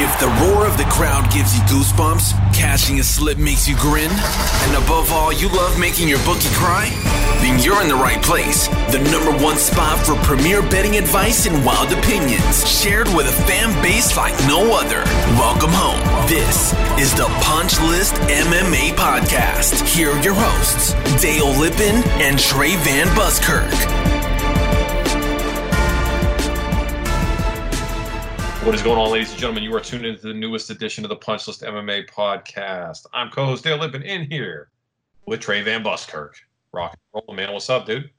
If the roar of the crowd gives you goosebumps, cashing a slip makes you grin, and above all, you love making your bookie cry, then you're in the right place. The number one spot for premier betting advice and wild opinions, shared with a fan base like no other. Welcome home. This is the Punch List MMA Podcast. Here are your hosts, Dale Lippin and Trey Van Buskirk. What is going on, ladies and gentlemen? You are tuned into the newest edition of the Punch List MMA podcast. I'm co-host Dale Lippin in here with Trey Van Buskirk. Rock and roll, man. What's up, dude?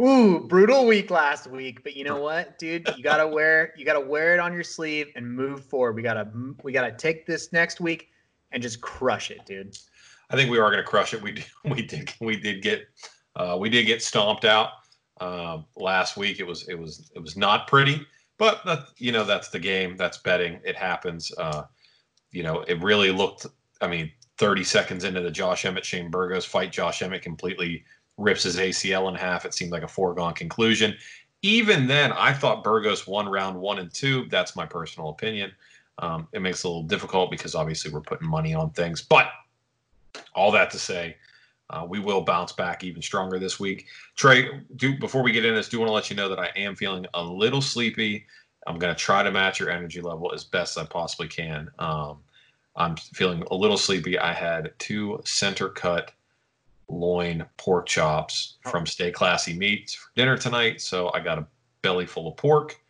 Ooh, brutal week last week, but you know what, dude? You gotta wear you gotta wear it on your sleeve and move forward. We gotta we gotta take this next week and just crush it, dude. I think we are going to crush it. We did, we did we did get uh, we did get stomped out uh, last week. It was it was it was not pretty. But that, you know, that's the game. That's betting. It happens. Uh, you know, it really looked. I mean, 30 seconds into the Josh Emmett Shane Burgos fight, Josh Emmett completely rips his ACL in half. It seemed like a foregone conclusion. Even then, I thought Burgos won round one and two. That's my personal opinion. Um, it makes it a little difficult because obviously we're putting money on things. But all that to say, uh, we will bounce back even stronger this week. Trey, do before we get into this, do want to let you know that I am feeling a little sleepy. I'm going to try to match your energy level as best I possibly can. Um, I'm feeling a little sleepy. I had two center cut loin pork chops from Stay Classy Meats for dinner tonight, so I got a belly full of pork.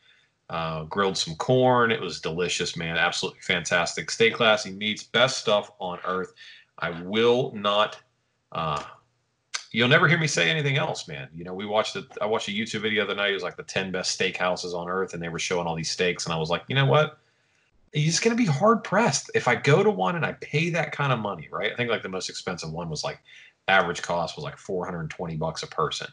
Uh, grilled some corn. It was delicious, man. Absolutely fantastic. Stay Classy Meats, best stuff on earth. I will not uh, you'll never hear me say anything else, man. You know, we watched it. I watched a YouTube video the other night. It was like the 10 best steakhouses on earth, and they were showing all these steaks. And I was like, you know what? You're just going to be hard pressed. If I go to one and I pay that kind of money, right? I think like the most expensive one was like average cost was like 420 bucks a person.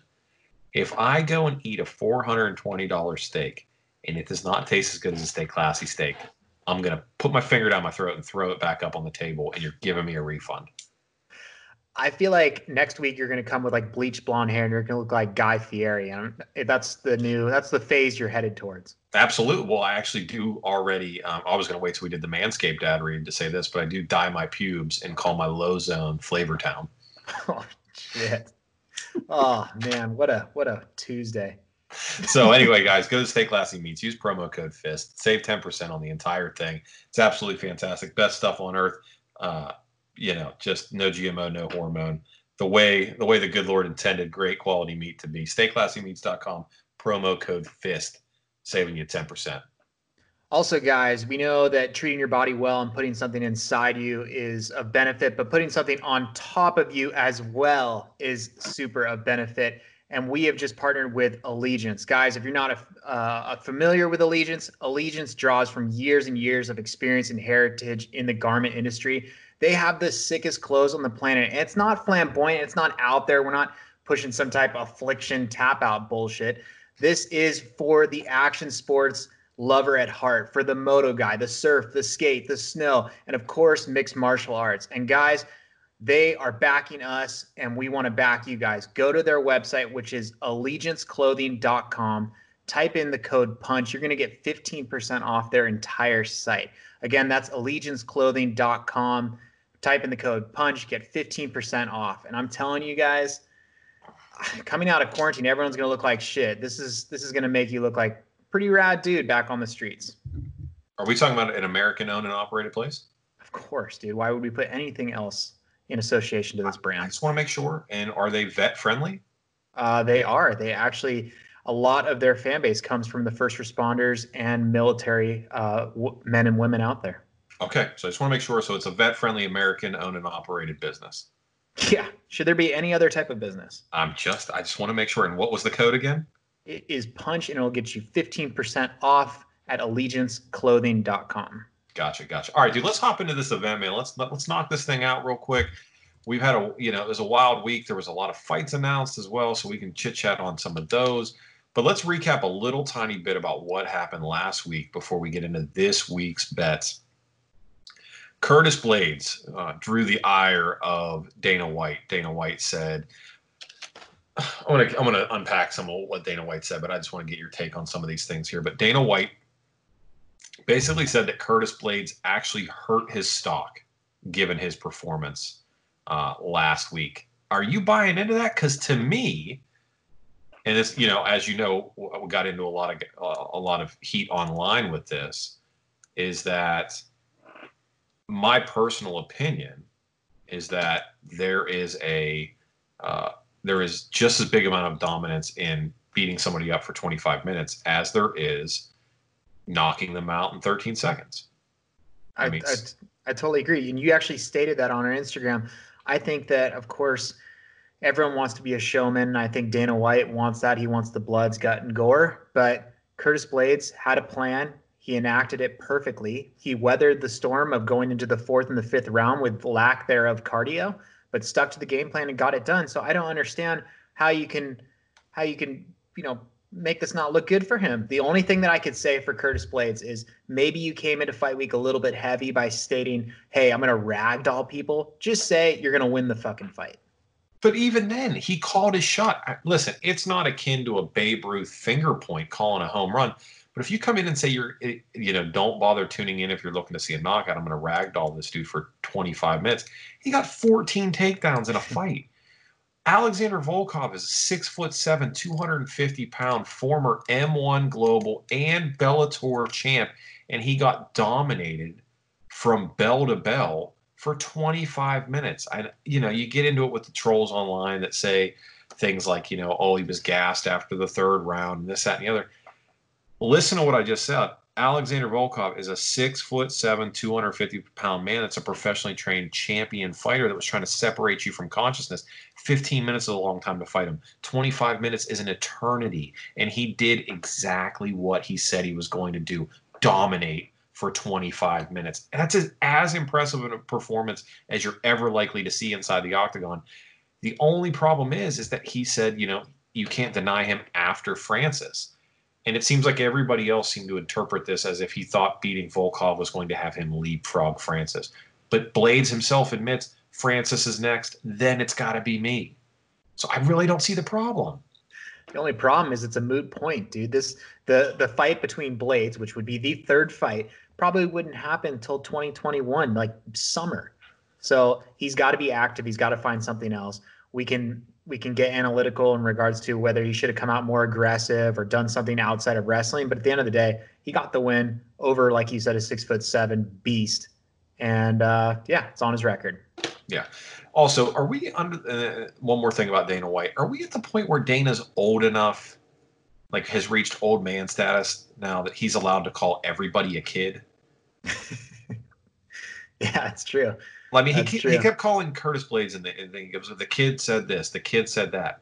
If I go and eat a $420 steak and it does not taste as good as a Stay Classy steak, I'm going to put my finger down my throat and throw it back up on the table, and you're giving me a refund. I feel like next week you're going to come with like bleach blonde hair and you're going to look like Guy Fieri. And that's the new, that's the phase you're headed towards. Absolutely. Well, I actually do already. Um, I was going to wait till we did the Manscaped ad read to say this, but I do dye my pubes and call my low zone Flavor Town. Oh shit! Oh man, what a what a Tuesday. so anyway, guys, go to Stay Classy Meats. Use promo code FIST. Save ten percent on the entire thing. It's absolutely fantastic. Best stuff on earth. Uh, you know, just no GMO, no hormone. The way the way the good Lord intended great quality meat to be. StayClassyMeats.com, promo code FIST, saving you 10%. Also, guys, we know that treating your body well and putting something inside you is a benefit, but putting something on top of you as well is super of benefit. And we have just partnered with Allegiance. Guys, if you're not a, uh, familiar with Allegiance, Allegiance draws from years and years of experience and heritage in the garment industry. They have the sickest clothes on the planet. And it's not flamboyant, it's not out there. We're not pushing some type of affliction tap out bullshit. This is for the action sports lover at heart, for the moto guy, the surf, the skate, the snow, and of course, mixed martial arts. And guys, they are backing us and we want to back you guys. Go to their website, which is allegianceclothing.com. Type in the code PUNCH. You're going to get 15% off their entire site. Again, that's allegianceclothing.com. Type in the code PUNCH, get 15% off. And I'm telling you guys, coming out of quarantine, everyone's going to look like shit. This is this is going to make you look like pretty rad dude back on the streets. Are we talking about an American owned and operated place? Of course, dude. Why would we put anything else in association to this brand? I just want to make sure. And are they vet friendly? Uh, they are. They actually, a lot of their fan base comes from the first responders and military uh, w- men and women out there. Okay, so I just want to make sure. So it's a vet friendly American owned and operated business. Yeah. Should there be any other type of business? I'm just, I just want to make sure. And what was the code again? It is punch and it'll get you 15% off at allegianceclothing.com. Gotcha, gotcha. All right, dude. Let's hop into this event, man. Let's let's knock this thing out real quick. We've had a, you know, it was a wild week. There was a lot of fights announced as well, so we can chit chat on some of those. But let's recap a little tiny bit about what happened last week before we get into this week's bets. Curtis Blaydes uh, drew the ire of Dana White. Dana White said, "I'm gonna I'm gonna unpack some of what Dana White said, but I just want to get your take on some of these things here." But Dana White basically said that Curtis Blaydes actually hurt his stock given his performance uh, last week. Are you buying into that? Because to me, and this, you know, as you know, we got into a lot of a lot of heat online with this. Is that my personal opinion? Is that there is a uh, there is just as big amount of dominance in beating somebody up for 25 minutes as there is knocking them out in 13 seconds. I, I mean, I, I totally agree. And you actually stated that on our Instagram. I think that, of course, everyone wants to be a showman. I think Dana White wants that. He wants the bloods, gut, and gore. But Curtis Blaydes had a plan. He enacted it perfectly. He weathered the storm of going into the fourth and the fifth round with lack thereof cardio, but stuck to the game plan and got it done. So I don't understand how you can, how you can, you know, make this not look good for him. The only thing that I could say for Curtis Blaydes is maybe you came into fight week a little bit heavy by stating, "Hey, I'm going to ragdoll people." Just say you're going to win the fucking fight. But even then, he called his shot. Listen, it's not akin to a Babe Ruth finger point calling a home run. But if you come in and say you're, eh, you know, don't bother tuning in if you're looking to see a knockout, I'm going to ragdoll this dude for 25 minutes. He got 14 takedowns in a fight. Alexander Volkov is a six foot seven, 250 pound former M1 Global and Bellator champ, and he got dominated from bell to bell for 25 minutes. I, you know, you get into it with the trolls online that say things like, you know, oh, he was gassed after the third round, and this, that, and the other. Listen to what I just said. Alexander Volkov is a six foot seven, 250 pound man that's a professionally trained champion fighter that was trying to separate you from consciousness. 15 minutes is a long time to fight him. 25 minutes is an eternity. And he did exactly what he said he was going to do dominate for 25 minutes. That's as, as impressive a performance as you're ever likely to see inside the octagon. The only problem is, is that he said, you know, you can't deny him after Francis. And it seems like everybody else seemed to interpret this as if he thought beating Volkov was going to have him leapfrog Francis. But Blaydes himself admits Francis is next, then it's got to be me. So I really don't see the problem. The only problem is it's a moot point, dude. This the the fight between Blaydes, which would be the third fight, probably wouldn't happen until 2021, like summer. So he's got to be active. He's got to find something else. We can we can get analytical in regards to whether he should have come out more aggressive or done something outside of wrestling. But at the end of the day, he got the win over, like you said, a six foot seven beast. And uh, yeah, it's on his record. Yeah. Also, are we under uh, one more thing about Dana White? Are we at the point where Dana's old enough, like has reached old man status now that he's allowed to call everybody a kid? yeah, it's true. Well, I mean, he, That's true. he kept calling Curtis Blaydes, and the, and he goes, "The kid said this. The kid said that."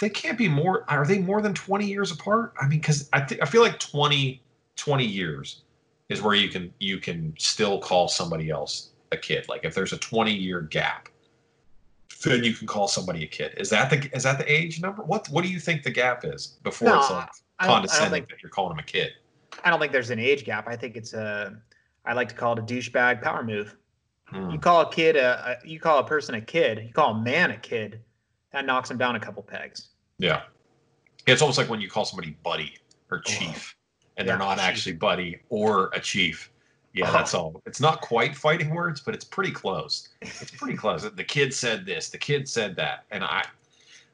They can't be more. Are they more than twenty years apart? I mean, because I think I feel like 20, 20 years is where you can you can still call somebody else a kid. Like if there's a twenty year gap, then you can call somebody a kid. Is that the is that the age number? What what do you think the gap is before No, it's like I don't, I condescending think that you're calling him a kid? I don't think there's an age gap. I think it's a I like to call it a douchebag power move. Hmm. You call a kid a, a you call a person a kid, you call a man a kid, that knocks him down a couple pegs. Yeah. It's almost like when you call somebody buddy or chief and they're Oh. Yeah, not chief. actually buddy or a chief. Yeah, Oh. that's all. It's not quite fighting words, but it's pretty close. It's pretty close. The kid said this, the kid said that. And I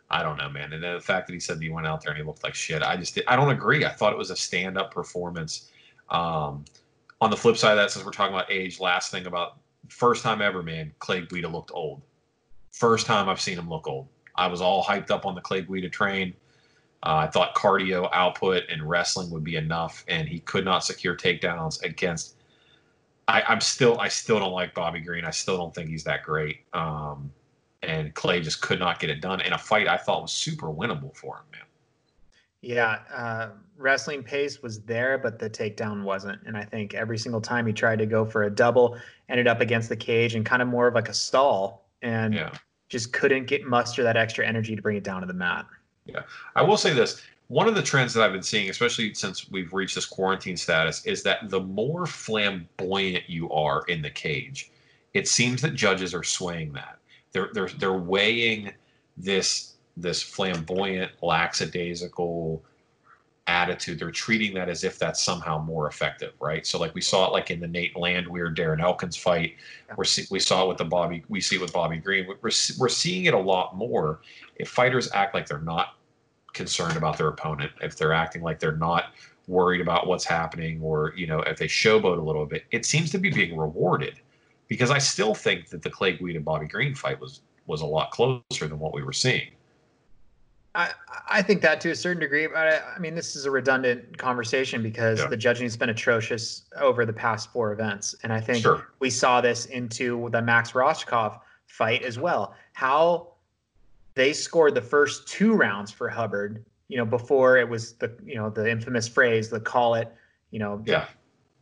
I don't know, man. And then the fact that he said that he went out there and he looked like shit, I just I don't agree. I thought it was a stand-up performance. Um on the flip side of that, since we're talking about age, last thing about first time ever, man, Clay Guida looked old. First time I've seen him look old. I was all hyped up on the Clay Guida train. Uh, I thought cardio output and wrestling would be enough, and he could not secure takedowns against. I, I'm still, I still don't like Bobby Green. I still don't think he's that great. Um, and Clay just could not get it done in a fight I thought was super winnable for him, man. Yeah, uh, wrestling pace was there, but the takedown wasn't. And I think every single time he tried to go for a double, ended up against the cage and kind of more of like a stall, and yeah. just couldn't get muster that extra energy to bring it down to the mat. Yeah, I will say this: one of the trends that I've been seeing, especially since we've reached this quarantine status, is that the more flamboyant you are in the cage, it seems that judges are swaying that. They're they're they're weighing this this flamboyant, lackadaisical attitude. They're treating that as if that's somehow more effective, right? So like we saw it like in the Nate Landwehr Darren Elkins fight. We're see, we saw it with the Bobby. We see it with Bobby Green. We're we're seeing it a lot more. If fighters act like they're not concerned about their opponent, if they're acting like they're not worried about what's happening, or you know if they showboat a little bit, it seems to be being rewarded. Because I still think that the Clay Guida Bobby Green fight was was a lot closer than what we were seeing. I, I think that to a certain degree, but I, I mean, this is a redundant conversation because yeah. the judging has been atrocious over the past four events. And I think sure. we saw this into the Max Rohskopf fight as well. How they scored the first two rounds for Hubbard, you know, before it was the, you know, the infamous phrase, the call it, you know. Yeah.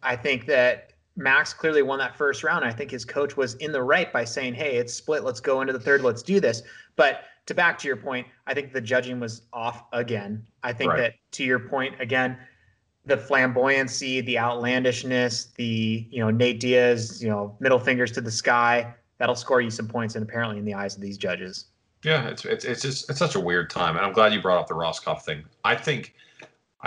I think that Max clearly won that first round. I think his coach was in the right by saying, hey, it's split. Let's go into the third. Let's do this. But to back to your point, I think the judging was off again. I think right. that to your point again, the flamboyancy, the outlandishness, the you know Nate Diaz, you know middle fingers to the sky, that'll score you some points, and apparently in the eyes of these judges. Yeah, it's it's it's just it's such a weird time, and I'm glad you brought up the Rohskopf thing. I think.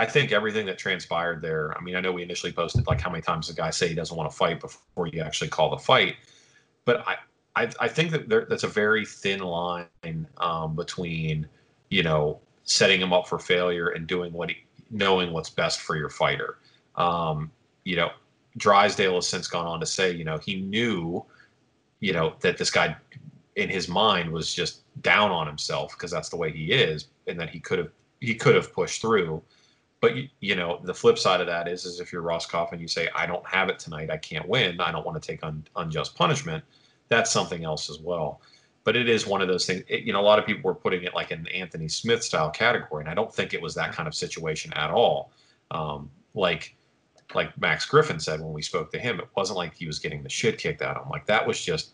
I think everything that transpired there. I mean, I know we initially posted like how many times the guy say he doesn't want to fight before you actually call the fight, but I, I, I think that there, that's a very thin line um, between, you know, setting him up for failure and doing what he, knowing what's best for your fighter. Um, you know, Drysdale has since gone on to say, you know, he knew, you know, that this guy in his mind was just down on himself because that's the way he is, and that he could have he could have pushed through. But you, you know, the flip side of that is, is if you're Rohskopf and you say, I don't have it tonight, I can't win, I don't want to take un, unjust punishment that's something else as well. But it is one of those things. It, you know, a lot of people were putting it like in an Anthony Smith style category, and I don't think it was that kind of situation at all. Um, like like Max Griffin said when we spoke to him, it wasn't like he was getting the shit kicked out of him. Like that was just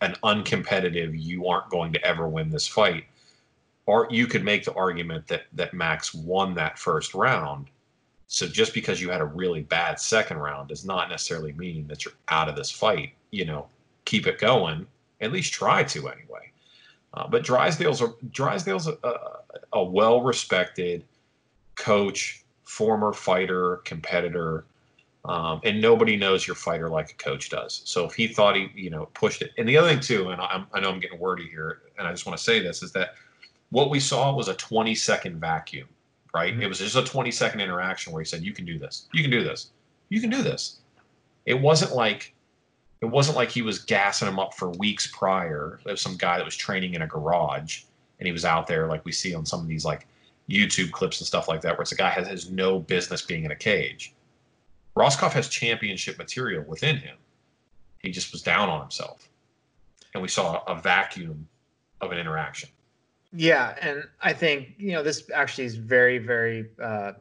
an uncompetitive. You aren't going to ever win this fight. Or you could make the argument that that Max won that first round. So just because you had a really bad second round does not necessarily mean that you're out of this fight. You know, keep it going. At least try to anyway. Uh, but Drysdale's a, Drysdale's a, a, a well-respected coach, former fighter, competitor, um, and nobody knows your fighter like a coach does. So if he thought he, you know, pushed it, and the other thing too, and I, I know I'm getting wordy here, and I just want to say this is that what we saw was a 20 second vacuum, right? Mm-hmm. It was just a 20 second interaction where he said, "You can do this. You can do this. You can do this." It wasn't like it wasn't like he was gassing him up for weeks prior. There was some guy that was training in a garage and he was out there like we see on some of these like YouTube clips and stuff like that, where it's a guy has, has no business being in a cage. Rohskopf has championship material within him. He just was down on himself. And we saw a vacuum of an interaction. Yeah, and I think you know this actually is very, very uh,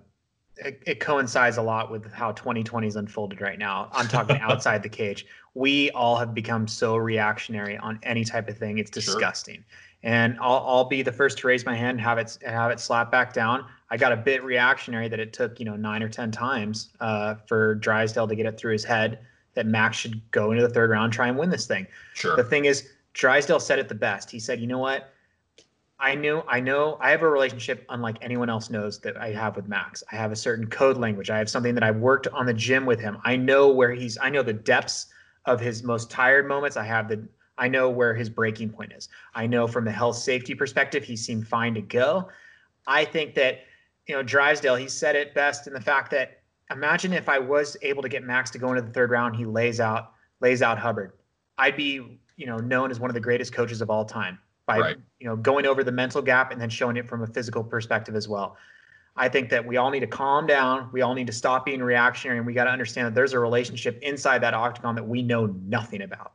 it, it, coincides a lot with how 2020 is unfolded right now. I'm talking outside the cage. We all have become so reactionary on any type of thing. It's disgusting. Sure. And I'll, I'll be the first to raise my hand and have it have it slap back down. I got a bit reactionary that it took you know nine or ten times uh, for Drysdale to get it through his head that Max should go into the third round try and win this thing. Sure. The thing is, Drysdale said it the best. He said, "You know what? I knew I know I have a relationship unlike anyone else knows that I have with Max. I have a certain code language. I have something that I've worked on the gym with him. I know where he's I know the depths of his most tired moments. I have the I know where his breaking point is. I know from the health safety perspective he seemed fine to go. I think that you know Drysdale he said it best in the fact that imagine if I was able to get Max to go into the third round, he lays out lays out Hubbard. I'd be, you know, known as one of the greatest coaches of all time by Right. you know going over the mental gap and then showing it from a physical perspective as well. I think that we all need to calm down. We all need to stop being reactionary, and we got to understand that there's a relationship inside that octagon that we know nothing about.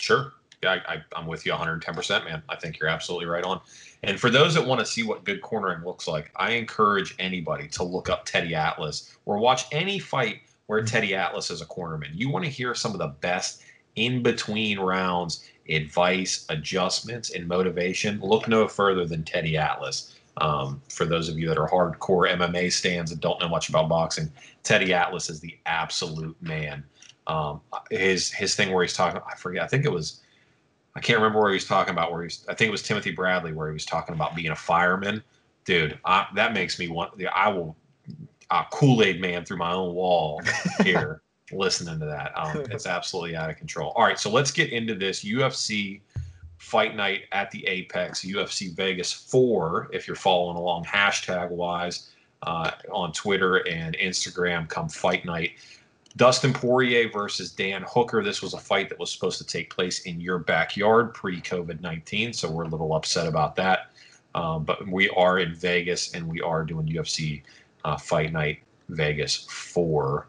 Sure. Yeah, I, I, I'm with you 110%, man. I think you're absolutely right on. And for those that want to see what good cornering looks like, I encourage anybody to look up Teddy Atlas or watch any fight where Teddy Atlas is a cornerman. You want to hear some of the best in between rounds advice, adjustments, and motivation. Look no further than Teddy Atlas. Um, for those of you that are hardcore MMA stands and don't know much about boxing, Teddy Atlas is the absolute man. Um, his his thing where he's talking, I forget, I think it was I can't remember where he was talking about. Where he's, I think it was Timothy Bradley, where he was talking about being a fireman. Dude, I, that makes me want. I will uh, Kool Aid man through my own wall here, listening to that. Um, it's absolutely out of control. All right, so let's get into this UFC fight night at the Apex, UFC Vegas four. If you're following along, hashtag wise uh, on Twitter and Instagram, come fight night. Dustin Poirier versus Dan Hooker. This was a fight that was supposed to take place in your backyard pre COVID 19. So we're a little upset about that. Um, but we are in Vegas and we are doing UFC uh, Fight Night Vegas 4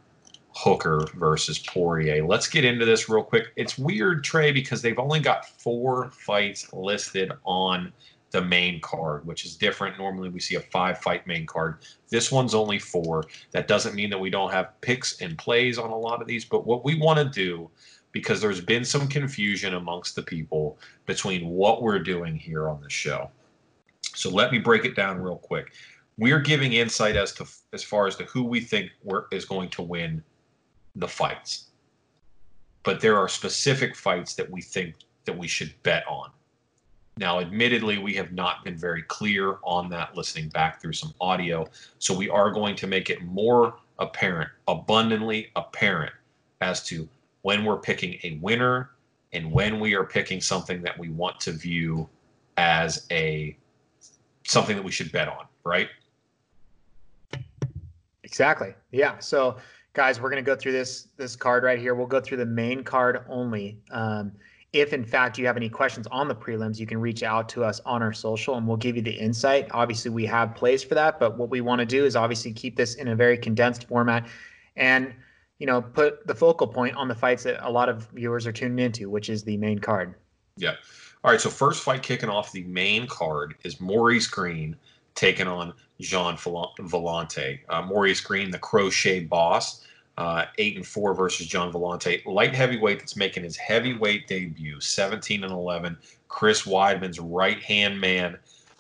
Hooker versus Poirier. Let's get into this real quick. It's weird, Trey, because they've only got four fights listed on the main card, which is different. Normally we see a five fight main card. This one's only four. That doesn't mean that we don't have picks and plays on a lot of these, but what we want to do, because there's been some confusion amongst the people between what we're doing here on the show. So let me break it down real quick. We're giving insight as to as far as to who we think is going to win the fights. But there are specific fights that we think that we should bet on. Now, admittedly, we have not been very clear on that listening back through some audio. So we are going to make it more apparent, abundantly apparent, as to when we're picking a winner and when we are picking something that we want to view as a something that we should bet on, right? Exactly. Yeah. So, guys, we're going to go through this this card right here. We'll go through the main card only. Um, if in fact you have any questions on the prelims, you can reach out to us on our social and we'll give you the insight. Obviously, we have plays for that, but what we want to do is obviously keep this in a very condensed format and you know put the focal point on the fights that a lot of viewers are tuning into, which is the main card. Yeah. All right. So first fight kicking off the main card is Maurice Greene taking on Jean Villante. Uh, Maurice Greene, the crochet boss, uh, eight and four versus John Villante. Light heavyweight that's making his heavyweight debut, 17 and 11. Chris Weidman's right hand man.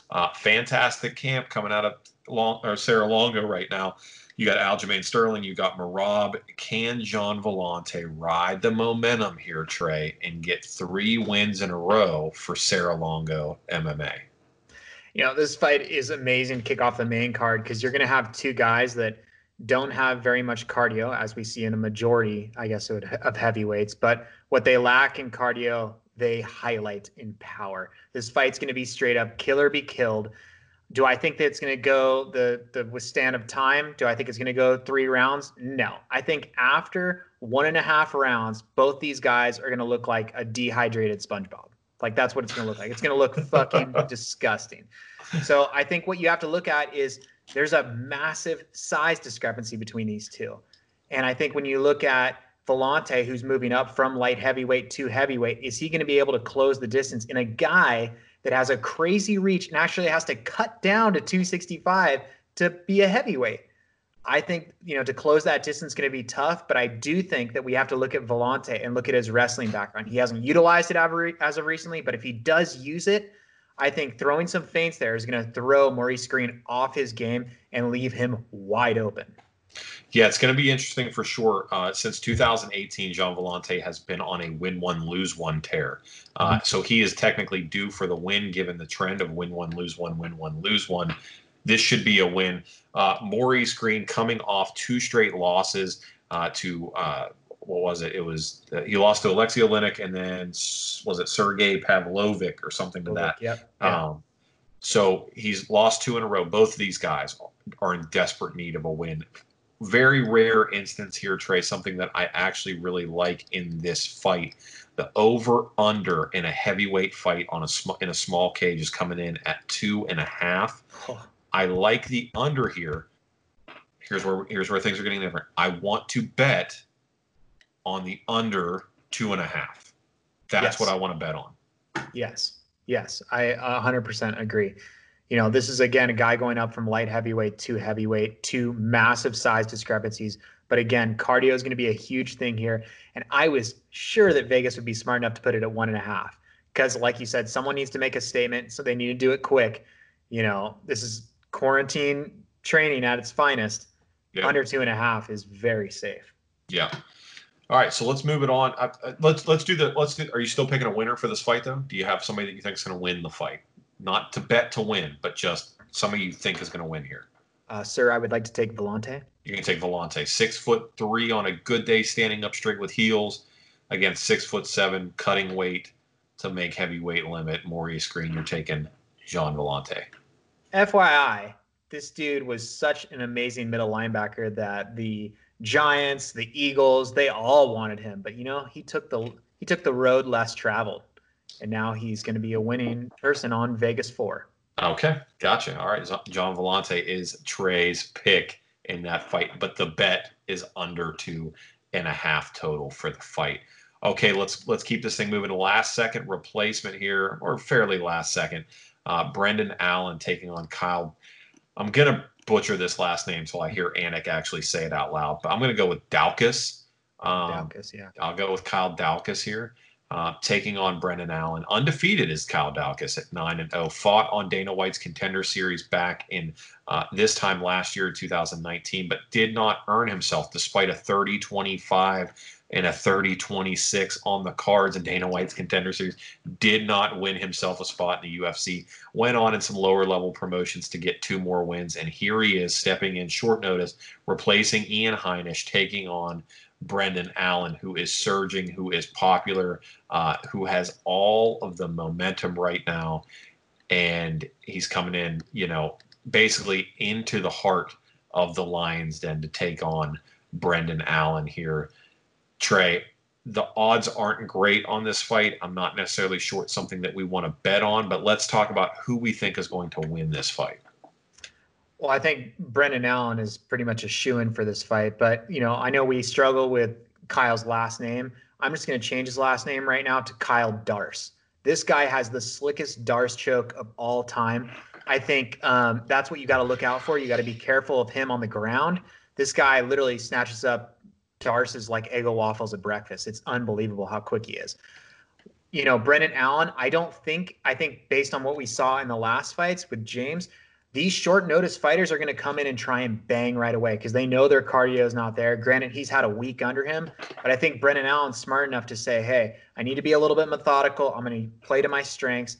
Uh, fantastic camp coming out of Long or Serra-Longo right now. You got Aljamain Sterling, you got Merab. Can John Villante ride the momentum here, Trey, and get three wins in a row for Serra-Longo MMA? You know, this fight is amazing kick off the main card because you're going to have two guys that don't have very much cardio, as we see in a majority, I guess, of heavyweights. But what they lack in cardio, they highlight in power. This fight's going to be straight up kill or be killed. Do I think that it's going to go the the withstand of time? Do I think it's going to go three rounds? No. I think after one and a half rounds, both these guys are going to look like a dehydrated SpongeBob. Like that's what it's going to look like. It's going to look fucking disgusting. So I think what you have to look at is there's a massive size discrepancy between these two. And I think when you look at Villante, who's moving up from light heavyweight to heavyweight, is he going to be able to close the distance in a guy that has a crazy reach and actually has to cut down to 265 to be a heavyweight? I think, you know, to close that distance is going to be tough, but I do think that we have to look at Villante and look at his wrestling background. He hasn't utilized it as of recently, but if he does use it, I think throwing some feints there is going to throw Maurice Greene off his game and leave him wide open. Yeah, it's going to be interesting for sure. Uh, since 2018, Jean Villante has been on a win one, lose one tear. Uh, mm-hmm. So he is technically due for the win given the trend of win one, lose one, win one, lose one. This should be a win. Uh, Maurice Greene coming off two straight losses uh, to uh, what was it? It was uh, he lost to Alexei Oleinik and then was it Sergey Pavlovich or something to that. Yep. Yeah. Um, so he's lost two in a row. Both of these guys are in desperate need of a win. very rare instance here, Trey, something that I actually really like in this fight. The over under in a heavyweight fight on a sm- in a small cage is coming in at two and a half. I like the under here. Here's where here's where things are getting different. I want to bet on the under two and a half. That's Yes. what I want to bet on. yes, yes, I 100% agree. You know, this is again a guy going up from light heavyweight to heavyweight, two massive size discrepancies. But again, cardio is going to be a huge thing here. And I was sure that Vegas would be smart enough to put it at one and a half. Because, like you said, someone needs to make a statement, so they need to do it quick. You know, this is quarantine training at its finest. Yeah. Under two and a half is very safe. Yeah. All right, so let's move it on. Uh, uh, let's let's do the let's do. Are you still picking a winner for this fight though? Do you have somebody that you think is going to win the fight? Not to bet to win, but just somebody you think is going to win here. Uh, sir, I would like to take Villante. You can take Villante, six foot three on a good day, standing up straight with heels, against six foot seven, cutting weight to make heavyweight limit. Maurice Greene, you're taking Jean Villante. FYI, this dude was such an amazing middle linebacker that the Giants, the Eagles, they all wanted him. But you know, he took the he took the road less traveled, and now he's going to be a winning person on Vegas Four. Okay, gotcha. All right, John Villante is Trey's pick in that fight, but the bet is under two and a half total for the fight. Okay, let's let's keep this thing moving. Last second replacement here, or fairly last second. Uh, Brendan Allen taking on Kyle. I'm gonna butcher this last name till I hear Anik actually say it out loud, but I'm gonna go with Daukus. Um, Daukus, yeah. I'll go with Kyle Daukus here, uh, taking on Brendan Allen. Undefeated is Kyle Daukus at nine and zero. Fought on Dana White's Contender Series back in uh, this time last year, 2019, but did not earn himself despite a 30-25 and a 30-26 on the cards in Dana White's Contender Series. Did not win himself a spot in the UFC. Went on in some lower level promotions to get two more wins, and here he is stepping in short notice, replacing Ian Heinisch, taking on Brendan Allen, who is surging, who is popular, uh, who has all of the momentum right now, and he's coming in, you know, basically into the heart of the Lions Den to take on Brendan Allen here. Trey, the odds aren't great on this fight. I'm not necessarily sure it's something that we want to bet on, but let's talk about who we think is going to win this fight. Well, I think Brendan Allen is pretty much a shoe in for this fight, but you know, I know we struggle with Kyle's last name. I'm just going to change his last name right now to Kyle Darce. This guy has the slickest Darce choke of all time. I think um, that's what you got to look out for. You got to be careful of him on the ground. This guy literally snatches up Darce's like Eggo waffles at breakfast. It's unbelievable how quick he is. You know, Brendan Allen, I don't think, I think based on what we saw in the last fights with James, these short notice fighters are going to come in and try and bang right away because they know their cardio is not there. Granted, he's had a week under him, but I think Brendan Allen's smart enough to say, hey, I need to be a little bit methodical. I'm going to play to my strengths.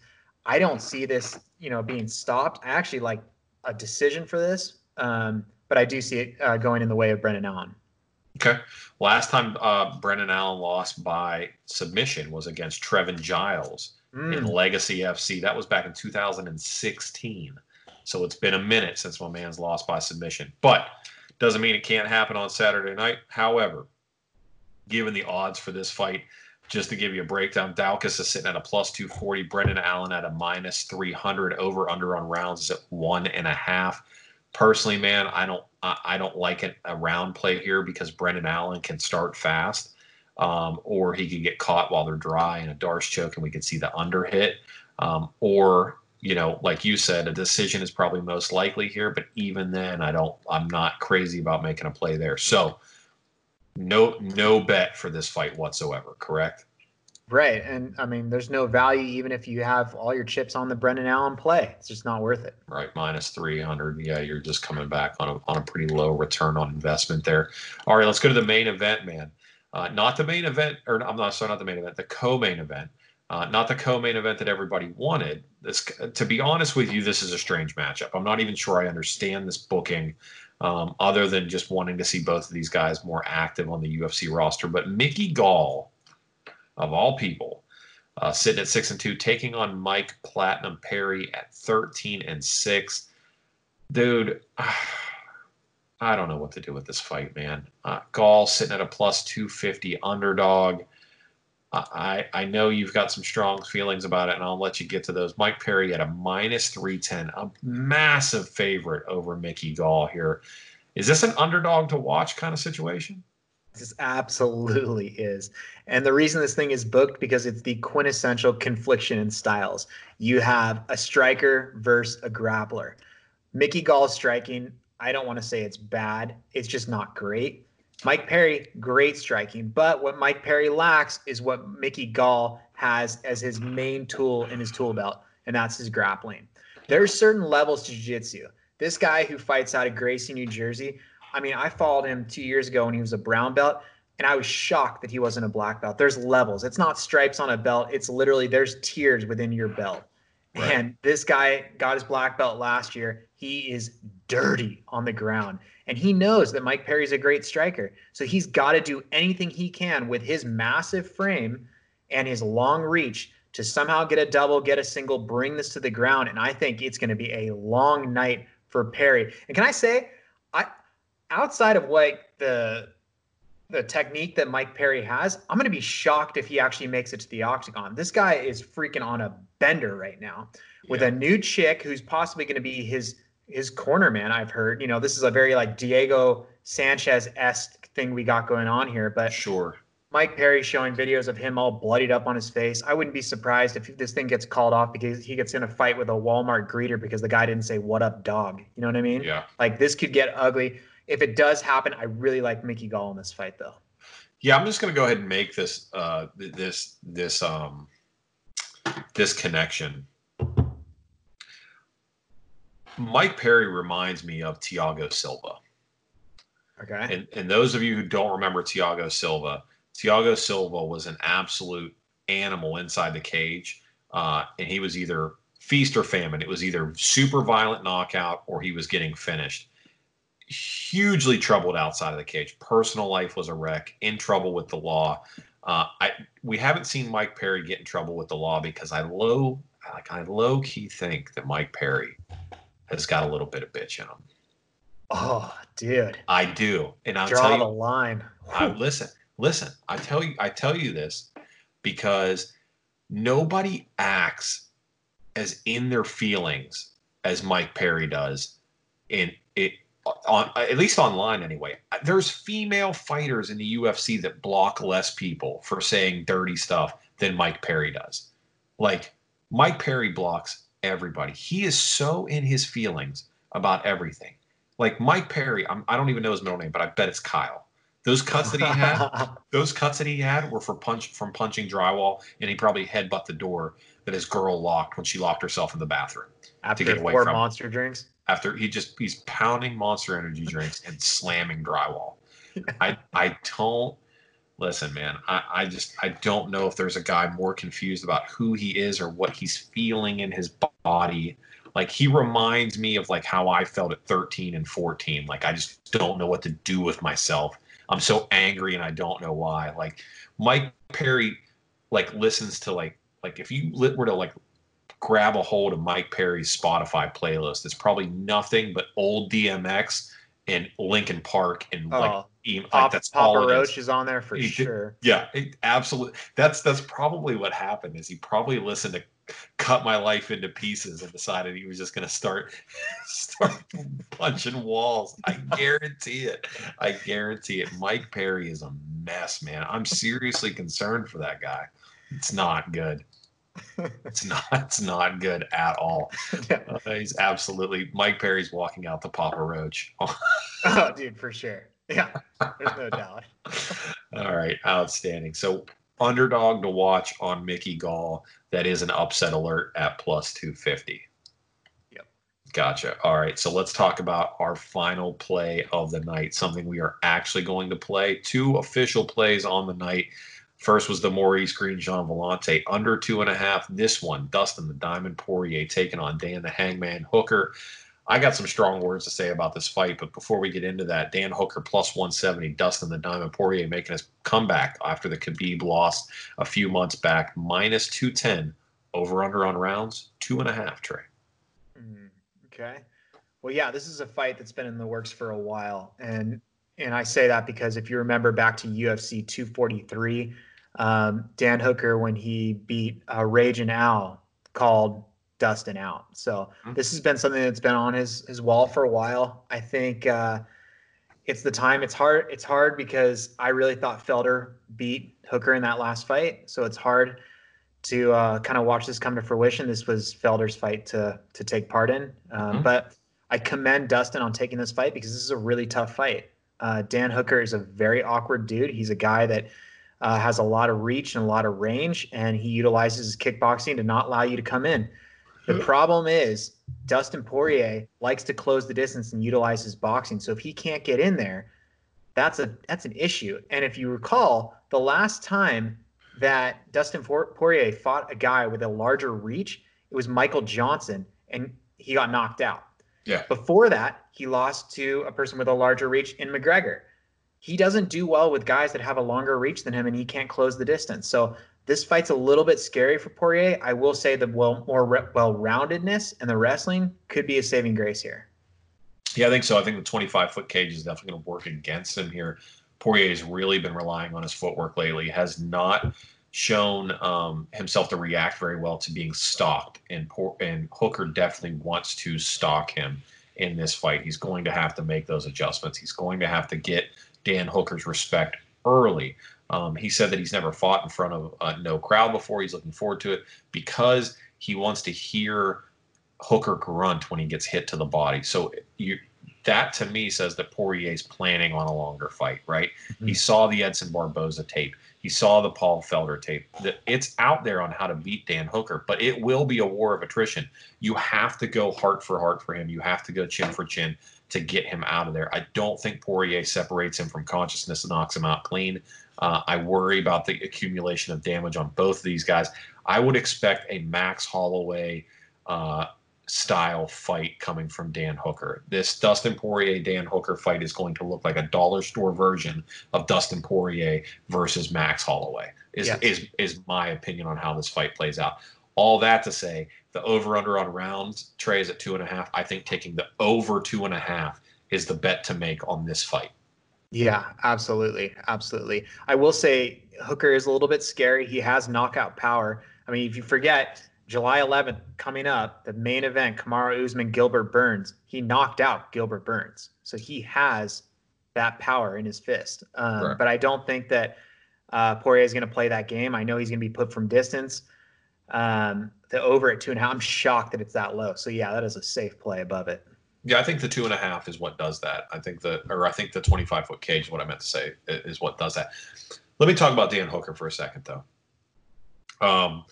I don't see this, you know, being stopped. I actually like a decision for this, um, but I do see it uh, going in the way of Brendan Allen. Okay. Last time uh, Brendan Allen lost by submission was against Trevin Giles Mm. in Legacy FC. That was back in 2016. So it's been a minute since my man's lost by submission. But doesn't mean it can't happen on Saturday night. However, given the odds for this fight, just to give you a breakdown, Daukus is sitting at a plus 240. Brendan Allen at a minus 300. Over under on rounds is at one and a half. Personally, man, I don't I don't like it a round play here because Brendan Allen can start fast, um, or he could get caught while they're dry in a Darce choke, and we could see the under hit. Um, or you know, like you said, a decision is probably most likely here. But even then, I don't. I'm not crazy about making a play there. So, no no bet for this fight whatsoever. Correct. Right. And I mean, there's no value even if you have all your chips on the Brendan Allen play. It's just not worth it. Right, minus 300. Yeah, you're just coming back on a, on a pretty low return on investment there. All right, let's go to the main event, man. Uh, not the main event, or I'm not sorry, not the main event, the co-main event. Uh, not the co-main event that everybody wanted. This, to be honest with you, this is a strange matchup. I'm not even sure I understand this booking, um, other than just wanting to see both of these guys more active on the UFC roster. But Mickey Gall, of all people, uh, sitting at six and two, taking on Mike Platinum Perry at thirteen and six. Dude, I don't know what to do with this fight, man. Uh, Gall sitting at a plus 250 underdog. I, I know you've got some strong feelings about it, and I'll let you get to those. Mike Perry at a minus 310, a massive favorite over Mickey Gall here. Is this an underdog to watch kind of situation? This absolutely is. And the reason this thing is booked because it's the quintessential confliction in styles. You have a striker versus a grappler. Mickey Gall striking, I don't want to say it's bad. It's just not great. Mike Perry, great striking. But what Mike Perry lacks is what Mickey Gall has as his main tool in his tool belt, and that's his grappling. There's certain levels to jiu-jitsu. This guy who fights out of Gracie, New Jersey, I mean, I followed him two years ago when he was a brown belt, and I was shocked that he wasn't a black belt. There's levels. It's not stripes on a belt. It's literally there's tiers within your belt. Right. And this guy got his black belt last year. He is dirty on the ground. And he knows that Mike Perry's a great striker. So he's got to do anything he can with his massive frame and his long reach to somehow get a double, get a single, bring this to the ground. And I think it's going to be a long night for Perry. And can I say, I outside of what the the technique that Mike Perry has, I'm going to be shocked if he actually makes it to the octagon. This guy is freaking on a bender right now with yeah. a new chick who's possibly going to be his his corner man. I've heard. You know, this is a very like Diego Sanchez esque thing we got going on here. But sure, Mike Perry showing videos of him all bloodied up on his face. I wouldn't be surprised if this thing gets called off because he gets in a fight with a Walmart greeter because the guy didn't say "What up, dog." You know what I mean? Yeah. Like this could get ugly. If it does happen, I really like Mickey Gall in this fight, though. Yeah, I'm just going to go ahead and make this uh, this this um this connection. Mike Perry reminds me of Thiago Silva. Okay. And and those of you who don't remember Thiago Silva, Thiago Silva was an absolute animal inside the cage, uh, and he was either feast or famine. It was either super violent knockout or he was getting finished. Hugely troubled outside of the cage. Personal life was a wreck. In trouble with the law. Uh, I we haven't seen Mike Perry get in trouble with the law because I low like I low key think that Mike Perry has got a little bit of bitch in him. Oh, dude. I do, and I'll draw tell you, the line. I, listen, listen. I tell you, I tell you this because nobody acts as in their feelings as Mike Perry does in on at least online anyway. There's female fighters in the UFC that block less people for saying dirty stuff than Mike Perry does. Like Mike Perry blocks everybody. He is so in his feelings about everything. Like Mike Perry, I'm, I do not even know his middle name, but I bet it's Kyle. Those cuts that he had, those cuts that he had were for punch from punching drywall, and he probably headbutt the door that his girl locked when she locked herself in the bathroom after to get away four from monster drinks. After he just he's pounding monster energy drinks and slamming drywall. I I don't listen, man. I, I just I don't know if there's a guy more confused about who he is or what he's feeling in his body. Like he reminds me of like how I felt at 13 and 14. Like I just don't know what to do with myself. I'm so angry and I don't know why. Like Mike Perry like listens to like like if you were to like grab a hold of Mike Perry's Spotify playlist, it's probably nothing but old DMX and Linkin Park and oh, like, like Pop, that's Papa all Roach is. is. on there for he sure. Yeah, absolutely. That's that's probably what happened. Is he probably listened to cut my life into pieces and decided he was just going to start start punching walls. I guarantee it. I guarantee it. Mike Perry is a mess, man. I'm seriously concerned for that guy. It's not good. It's not. It's not good at all. Yeah. Uh, he's absolutely. Mike Perry's walking out the Papa Roach. oh, dude, for sure. Yeah, there's no doubt. all right, outstanding. So underdog to watch on Mickey Gall. That is an upset alert at plus 250. Yep. Gotcha. All right. So let's talk about our final play of the night, something we are actually going to play. Two official plays on the night. First was the Maurice Greene Jean Villante under two and a half. This one, Dustin the Diamond Poirier taking on Dan the Hangman Hooker. I got some strong words to say about this fight, but before we get into that, Dan Hooker plus 170, Dustin the Diamond Poirier making his comeback after the Khabib loss a few months back, minus 210 over under on rounds, two and a half, Trey. Mm, okay. Well, yeah, this is a fight that's been in the works for a while, and and I say that because if you remember back to UFC 243, um, Dan Hooker when he beat uh, Raging Al called Dustin out. So mm-hmm. this has been something that's been on his his wall for a while. I think uh, it's the time. It's hard. It's hard because I really thought Felder beat Hooker in that last fight. So it's hard to uh, kind of watch this come to fruition. This was Felder's fight to to take part in, um, mm-hmm. but I commend Dustin on taking this fight because this is a really tough fight. Uh, Dan Hooker is a very awkward dude. He's a guy that uh, has a lot of reach and a lot of range, and he utilizes his kickboxing to not allow you to come in. The problem is Dustin Poirier likes to close the distance and utilize his boxing. So if he can't get in there, that's a that's an issue. And if you recall, the last time that Dustin Poirier fought a guy with a larger reach, it was Michael Johnson, and he got knocked out. Yeah. Before that, he lost to a person with a larger reach in McGregor. He doesn't do well with guys that have a longer reach than him, and he can't close the distance. So this fight's a little bit scary for Poirier. I will say the well more well-roundedness and the wrestling could be a saving grace here. Yeah, I think so. I think the 25 foot cage is definitely going to work against him here. Poirier has really been relying on his footwork lately. Has not shown um, himself to react very well to being stalked, and and Hooker definitely wants to stalk him in this fight. He's going to have to make those adjustments. He's going to have to get Dan Hooker's respect early. Um, he said that he's never fought in front of uh, no crowd before. He's looking forward to it because he wants to hear Hooker grunt when he gets hit to the body. So you, that to me says that Poirier's planning on a longer fight, right? Mm-hmm. He saw the Edson Barboza tape. He saw the Paul Felder tape. It's out there on how to beat Dan Hooker, but it will be a war of attrition. You have to go heart for heart for him. You have to go chin for chin to get him out of there. I don't think Poirier separates him from consciousness and knocks him out clean. Uh, I worry about the accumulation of damage on both of these guys. I would expect a Max Holloway uh, style fight coming from Dan Hooker. This Dustin Poirier Dan Hooker fight is going to look like a dollar store version of Dustin Poirier versus Max Holloway. Is is is my opinion on how this fight plays out. All that to say, the over under on rounds Trey is at two and a half. I think taking the over two and a half is the bet to make on this fight. Yeah, absolutely. Absolutely. I will say Hooker is a little bit scary. He has knockout power. I mean, if you forget, July 11th coming up, the main event, Kamaru Usman, Gilbert Burns, he knocked out Gilbert Burns. So he has that power in his fist. Um, right. But I don't think that uh, Poirier is going to play that game. I know he's going to be put from distance. Um, the over at two and a half, I'm shocked that it's that low. So yeah, that is a safe play above it. Yeah, I think the two and a half is what does that. I think the, or I think the 25 foot cage, is what I meant to say, is what does that. Let me talk about Dan Hooker for a second, though. Um,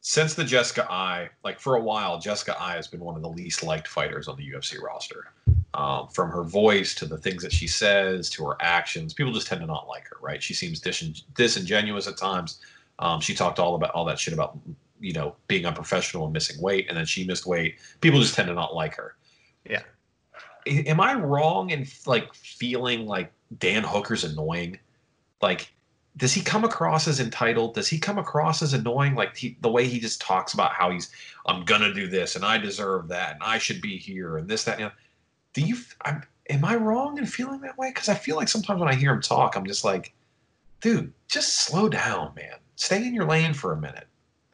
since the Jessica Eye, like for a while, Jessica Eye has been one of the least liked fighters on the UFC roster. Um, from her voice to the things that she says to her actions, people just tend to not like her, right? She seems disin- disingenuous at times. Um, she talked all about all that shit about you know being unprofessional and missing weight, and then she missed weight. People just tend to not like her. Yeah am I wrong in like feeling like Dan Hooker's annoying? Like, does he come across as entitled? Does he come across as annoying? Like he, the way he just talks about how he's, I'm gonna do this and I deserve that and I should be here and this that. Know, do you? I'm, am I wrong in feeling that way? Because I feel like sometimes when I hear him talk, I'm just like, dude, just slow down, man. Stay in your lane for a minute.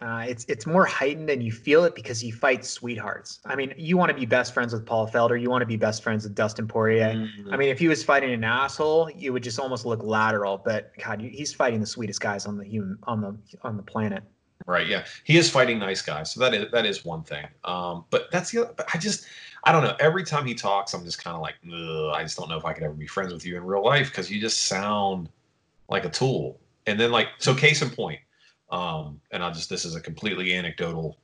Uh, it's it's more heightened and you feel it because he fights sweethearts. I mean, you want to be best friends with Paul Felder. You want to be best friends with Dustin Poirier. Mm-hmm. I mean, if he was fighting an asshole, you would just almost look lateral. But God, he's fighting the sweetest guys on the human on the on the planet. Right. Yeah, he is fighting nice guys. So that is that is one thing. Um, but that's the. Other, but I just I don't know. Every time he talks, I'm just kind of like, I just don't know if I could ever be friends with you in real life because you just sound like a tool. And then like so, case in point um, and I'll just this is a completely anecdotal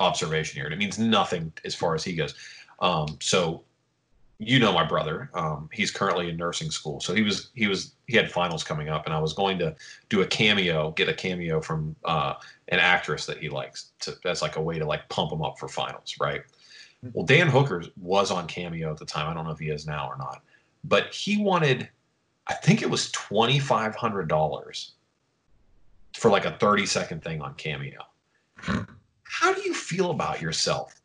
observation here. And it means nothing as far as he goes. Um, so you know my brother. Um, he's currently in nursing school. So he was he was he had finals coming up, and I was going to do a cameo, get a cameo from uh, an actress that he likes. To, that's like a way to like pump him up for finals, right? Well, Dan Hooker was on cameo at the time. I don't know if he is now or not, but he wanted, I think it was twenty five hundred dollars for like a 30 second thing on Cameo. Hmm. How do you feel about yourself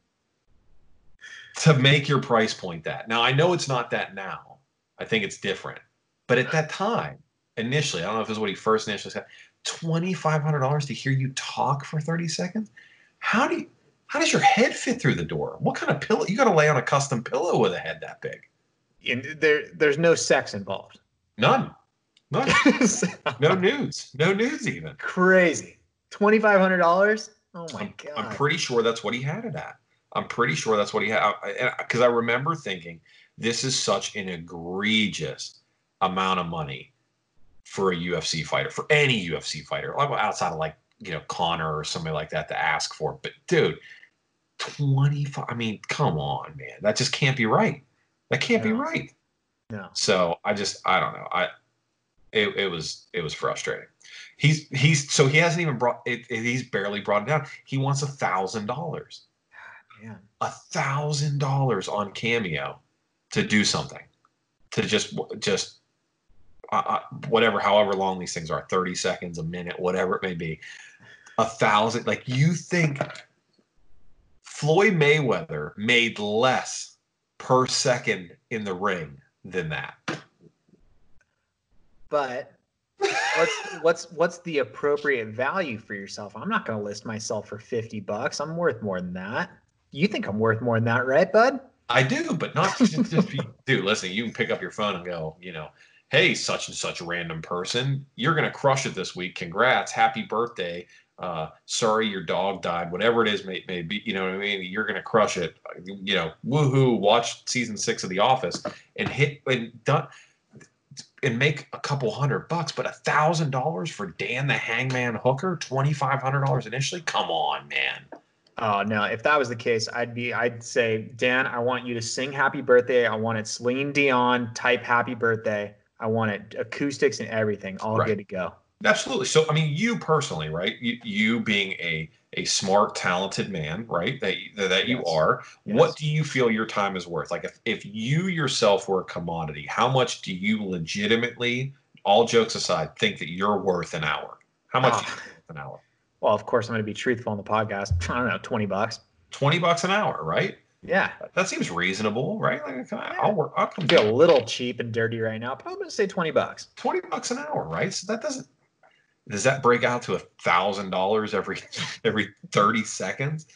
to make your price point that. Now I know it's not that now. I think it's different. But at that time, initially, I don't know if this is what he first initially said, twenty five hundred dollars to hear you talk for thirty seconds. How do you? How does your head fit through the door? What kind of pillow? You got to lay on a custom pillow with a head that big. And there, there's no sex involved. None. None. no news. No news even. Crazy. Twenty five hundred dollars. Oh my I'm, god. I'm pretty sure that's what he had it at. I'm pretty sure that's what he had. Because I, I remember thinking, this is such an egregious amount of money for a UFC fighter, for any UFC fighter, outside of like you know Conor or somebody like that to ask for. But dude, twenty five. I mean, come on, man. That just can't be right. That can't be right. no. So I just I don't know. I it, it was it was frustrating. He's he's so he hasn't even brought it, it- he's barely brought it down. He wants a thousand dollars. A thousand dollars on Cameo to do something. To just just uh, uh, whatever, however long these things are, 30 seconds, a minute, whatever it may be. A thousand, like you think Floyd Mayweather made less per second in the ring than that. But what's what's what's the appropriate value for yourself? I'm not going to list myself for 50 bucks. I'm worth more than that. You think I'm worth more than that, right, bud? I do, but not just, just dude. Listen, you can pick up your phone and go, you know, hey, such and such random person, you're gonna crush it this week. Congrats, happy birthday. Uh, sorry, your dog died. Whatever it is, may, may be, you know what I mean. You're gonna crush it. You know, woohoo! Watch season six of The Office and hit and done and make a couple hundred bucks, but a thousand dollars for Dan the Hangman Hooker, twenty five hundred dollars initially. Come on, man. Oh no! If that was the case, I'd be. I'd say, Dan, I want you to sing "Happy Birthday." I want it Celine Dion type "Happy Birthday." I want it acoustics and everything, all Right. good to go. Absolutely. So, I mean, you personally, right? You, you being a a smart, talented man, right? That you- that you Yes. are. Yes. What do you feel your time is worth? Like, if if you yourself were a commodity, how much do you legitimately, all jokes aside, think that you're worth an hour? How much do you Ah. think worth an hour? Well, of course, I'm going to be truthful on the podcast. I don't know, twenty bucks. Twenty bucks an hour, right? Yeah, That seems reasonable, right? Like, I- I'll work. I'll come feel a little cheap and dirty right now, but I'm going to say twenty bucks. Twenty bucks an hour, right? So that doesn't. Does that break out to a thousand dollars every every thirty seconds?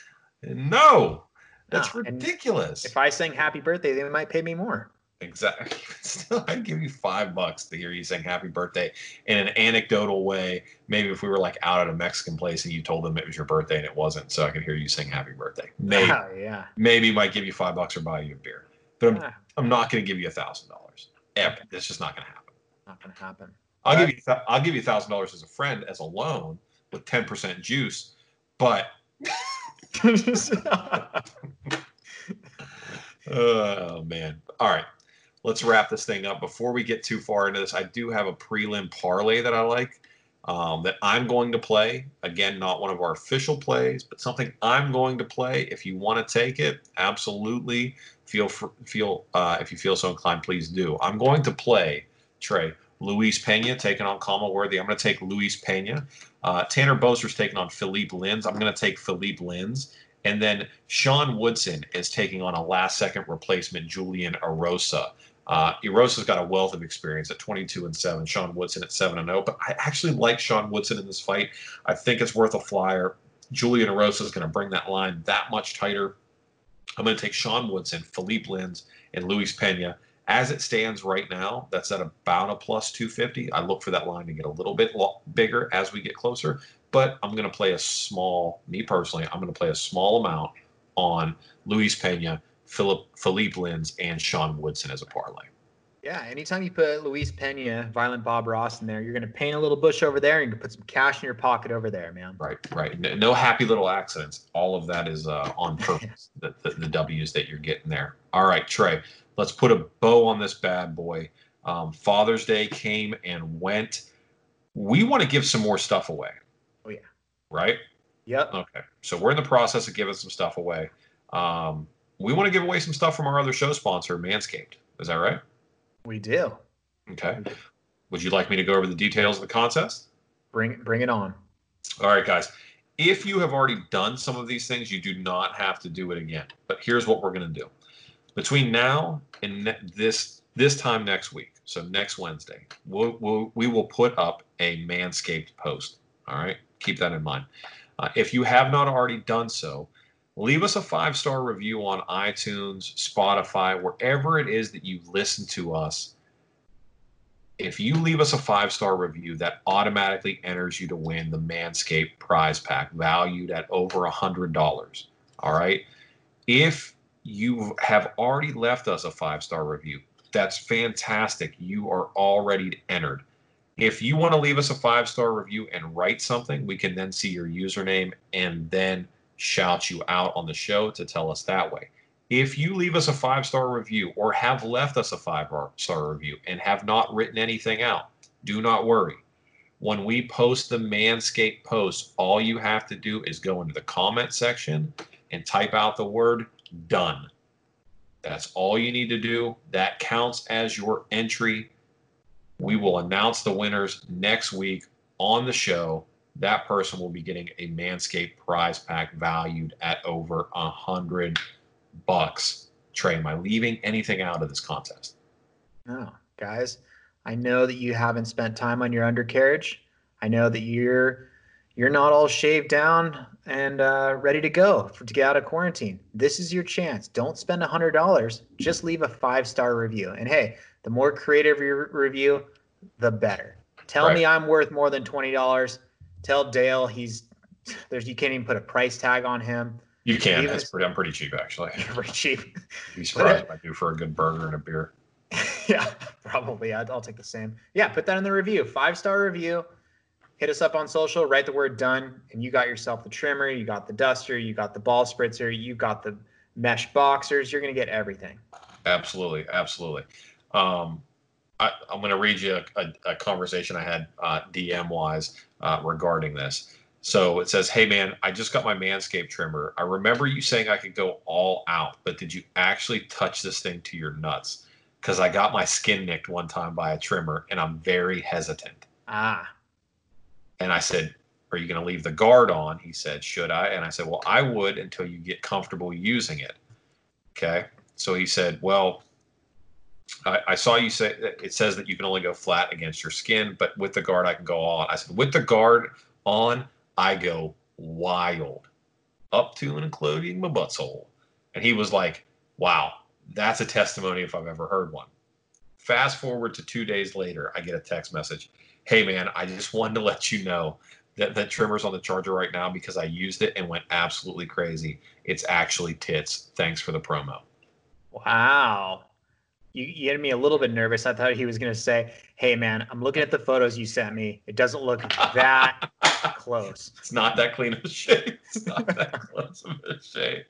No, that's No, and ridiculous. If I sing "Happy Birthday," they might pay me more. Exactly. Still, I'd give you five bucks to hear you sing "Happy Birthday" in an anecdotal way. Maybe if we were like out at a Mexican place and you told them it was your birthday and it wasn't, so I could hear you sing "Happy Birthday." Maybe, Oh, yeah. maybe might give you five bucks or buy you a beer, but I'm, I'm not going to give you a thousand dollars. Ever. That's just not going to happen. not going to happen. I'll give you I'll give you a thousand dollars as a friend as a loan with ten percent juice, but oh man. All right. Let's wrap this thing up. Before we get too far into this, I do have a prelim parlay that I like um, that I'm going to play. Again, not one of our official plays, but something I'm going to play. If you want to take it, absolutely feel fr- feel uh, if you feel so inclined, please do. I'm going to play Trey Luis Pena taking on Khama Worthy. I'm going to take Luis Pena. Uh, Tanner Boser's taking on Philippe Lins. I'm going to take Philippe Lins. And then Sean Woodson is taking on a last second replacement, Julian Erosa. Uh, Erosa's got a wealth of experience at 22 and 7. Sean Woodson at 7 and 0. But I actually like Sean Woodson in this fight. I think it's worth a flyer. Julian Erosa is going to bring that line that much tighter. I'm going to take Sean Woodson, Philippe Lins, and Luis Pena. As it stands right now, that's at about a plus 250. I look for that line to get a little bit lo- bigger as we get closer, but I'm going to play a small, me personally, I'm going to play a small amount on Luis Pena, Philip, Philippe Lins, and Sean Woodson as a parlay. Yeah, anytime you put Luis Pena, Violent Bob Ross in there, you're going to paint a little bush over there and you can put some cash in your pocket over there, man. Right, right. No, no happy little accidents. All of that is uh, on purpose. the, the, the W's that you're getting there. All right, Trey. Let's put a bow on this bad boy. Um, Father's Day came and went. We want to give some more stuff away. Oh, yeah. Right. Yep. Okay. So we're in the process of giving some stuff away. Um, we want to give away some stuff from our other show sponsor, Manscaped. Is that right? We do. Okay. Would you like me to go over the details of the contest? Bring bring it on. All right, guys. If you have already done some of these things, you do not have to do it again. But here's what we're going to do between now and ne- this this time next week, so next Wednesday, we'll, we'll, we will put up a Manscaped post. All right, keep that in mind. Uh, if you have not already done so, leave us a five star review on iTunes, Spotify, wherever it is that you listen to us. If you leave us a five star review, that automatically enters you to win the Manscaped prize pack valued at over a $100. All right. If you have already left us a five star review, that's fantastic. You are already entered. If you want to leave us a five star review and write something, we can then see your username and then shout you out on the show to tell us that way. If you leave us a five star review or have left us a five star review and have not written anything out, do not worry. When we post the Manscaped post, all you have to do is go into the comment section and type out the word done. That's all you need to do. That counts as your entry. We will announce the winners next week on the show. That person will be getting a Manscaped prize pack valued at over a hundred bucks. Trey, am I leaving anything out of this contest? No, guys. I know that you haven't spent time on your undercarriage. I know that you're you're not all shaved down and uh, ready to go for, to get out of quarantine. This is your chance. Don't spend a hundred dollars. Just leave a five star review. And hey, the more creative your review, the better. Tell right. me I'm worth more than twenty dollars. Tell Dale he's there's you can't even put a price tag on him. You can. That's pretty, I'm pretty cheap actually. pretty cheap. Be surprised if I do for a good burger and a beer. yeah, probably. I'll, I'll take the same. Yeah, put that in the review. Five star review hit us up on social, write the word done, and you got yourself the trimmer, you got the duster, you got the ball spritzer, you got the mesh boxers. You're going to get everything. Absolutely. Absolutely. Um, I, am going to read you a, a, a conversation I had uh, DM wise uh, regarding this. So it says, Hey man, I just got my Manscaped trimmer. I remember you saying I could go all out, but did you actually touch this thing to your nuts? Because I got my skin nicked one time by a trimmer and I'm very hesitant. Ah. And I said, Are you going to leave the guard on? He said, Should I? And I said, Well, I would until you get comfortable using it. Okay. So he said, Well, I, I saw you say it says that you can only go flat against your skin, but with the guard, I can go on. I said, With the guard on, I go wild up to and including my butthole. And he was like, Wow, that's a testimony if I've ever heard one. Fast forward to two days later, I get a text message hey man, I just wanted to let you know that that trimmer's on the charger right now because I used it and went absolutely crazy. It's actually tits. Thanks for the promo. Wow. You, you had me a little bit nervous. I thought he was going to say, "Hey, man, I'm looking at the photos you sent me. It doesn't look that close. It's not that clean of a shave. It's not that close of a shave."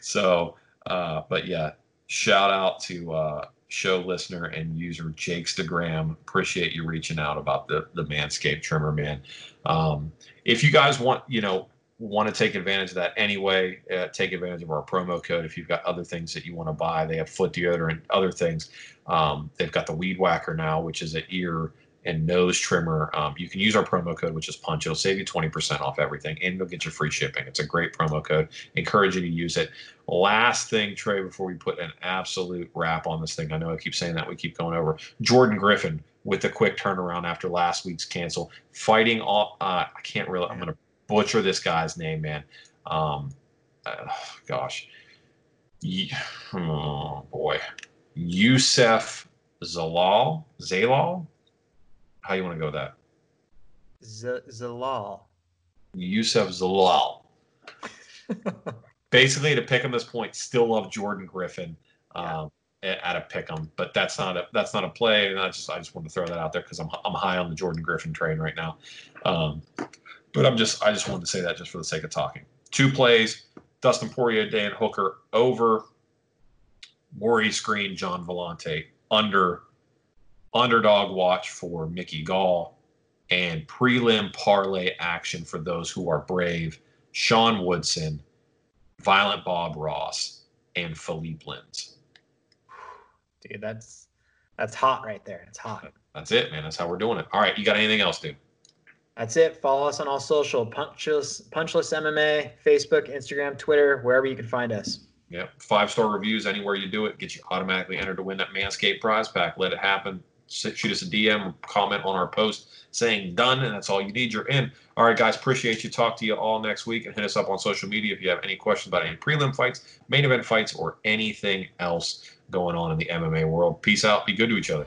So, uh, but yeah, shout out to uh, show listener and user Jake Stagram. Appreciate you reaching out about the the Manscaped trimmer, man. Um, if you guys want, you know, want to take advantage of that anyway, uh, take advantage of our promo code. If you've got other things that you want to buy, they have foot deodorant, other things. Um, they've got the weed whacker now, which is an ear and nose trimmer. Um, you can use our promo code, which is Punch. It'll save you 20% off everything and you'll get your free shipping. It's a great promo code. Encourage you to use it. Last thing, Trey, before we put an absolute wrap on this thing, I know I keep saying that, we keep going over. Jordan Griffin with a quick turnaround after last week's cancel, fighting off. Uh, I can't really, I'm going to butcher this guy's name, man. Um, uh, gosh. Oh, boy. Youssef Zalal? Zalal? How you want to go with that? Z- Zalal. Youssef Zalal. Basically, to pick him this point, still love Jordan Griffin um, yeah. at a pick him, but that's not a that's not a play. And I just I just want to throw that out there because I'm I'm high on the Jordan Griffin train right now. Um, but I'm just I just wanted to say that just for the sake of talking. Two plays: Dustin Poirier, Dan Hooker over. Maurice Greene, Gian Villante under underdog watch for Mickey Gall, and prelim parlay action for those who are brave. Sean Woodson, Violent Bob Ross, and Philippe Lins. Dude, that's that's hot right there. It's hot. That's it, man. That's how we're doing it. All right, you got anything else, dude? That's it. Follow us on all social, Punchless, Punchless MMA, Facebook, Instagram, Twitter, wherever you can find us. Yep. Five star reviews anywhere you do it gets you automatically entered to win that Manscaped prize pack. Let it happen. Shoot us a DM, comment on our post saying done, and that's all you need. You're in. All right, guys, appreciate you. Talk to you all next week and hit us up on social media if you have any questions about any prelim fights, main event fights, or anything else going on in the MMA world. Peace out. Be good to each other.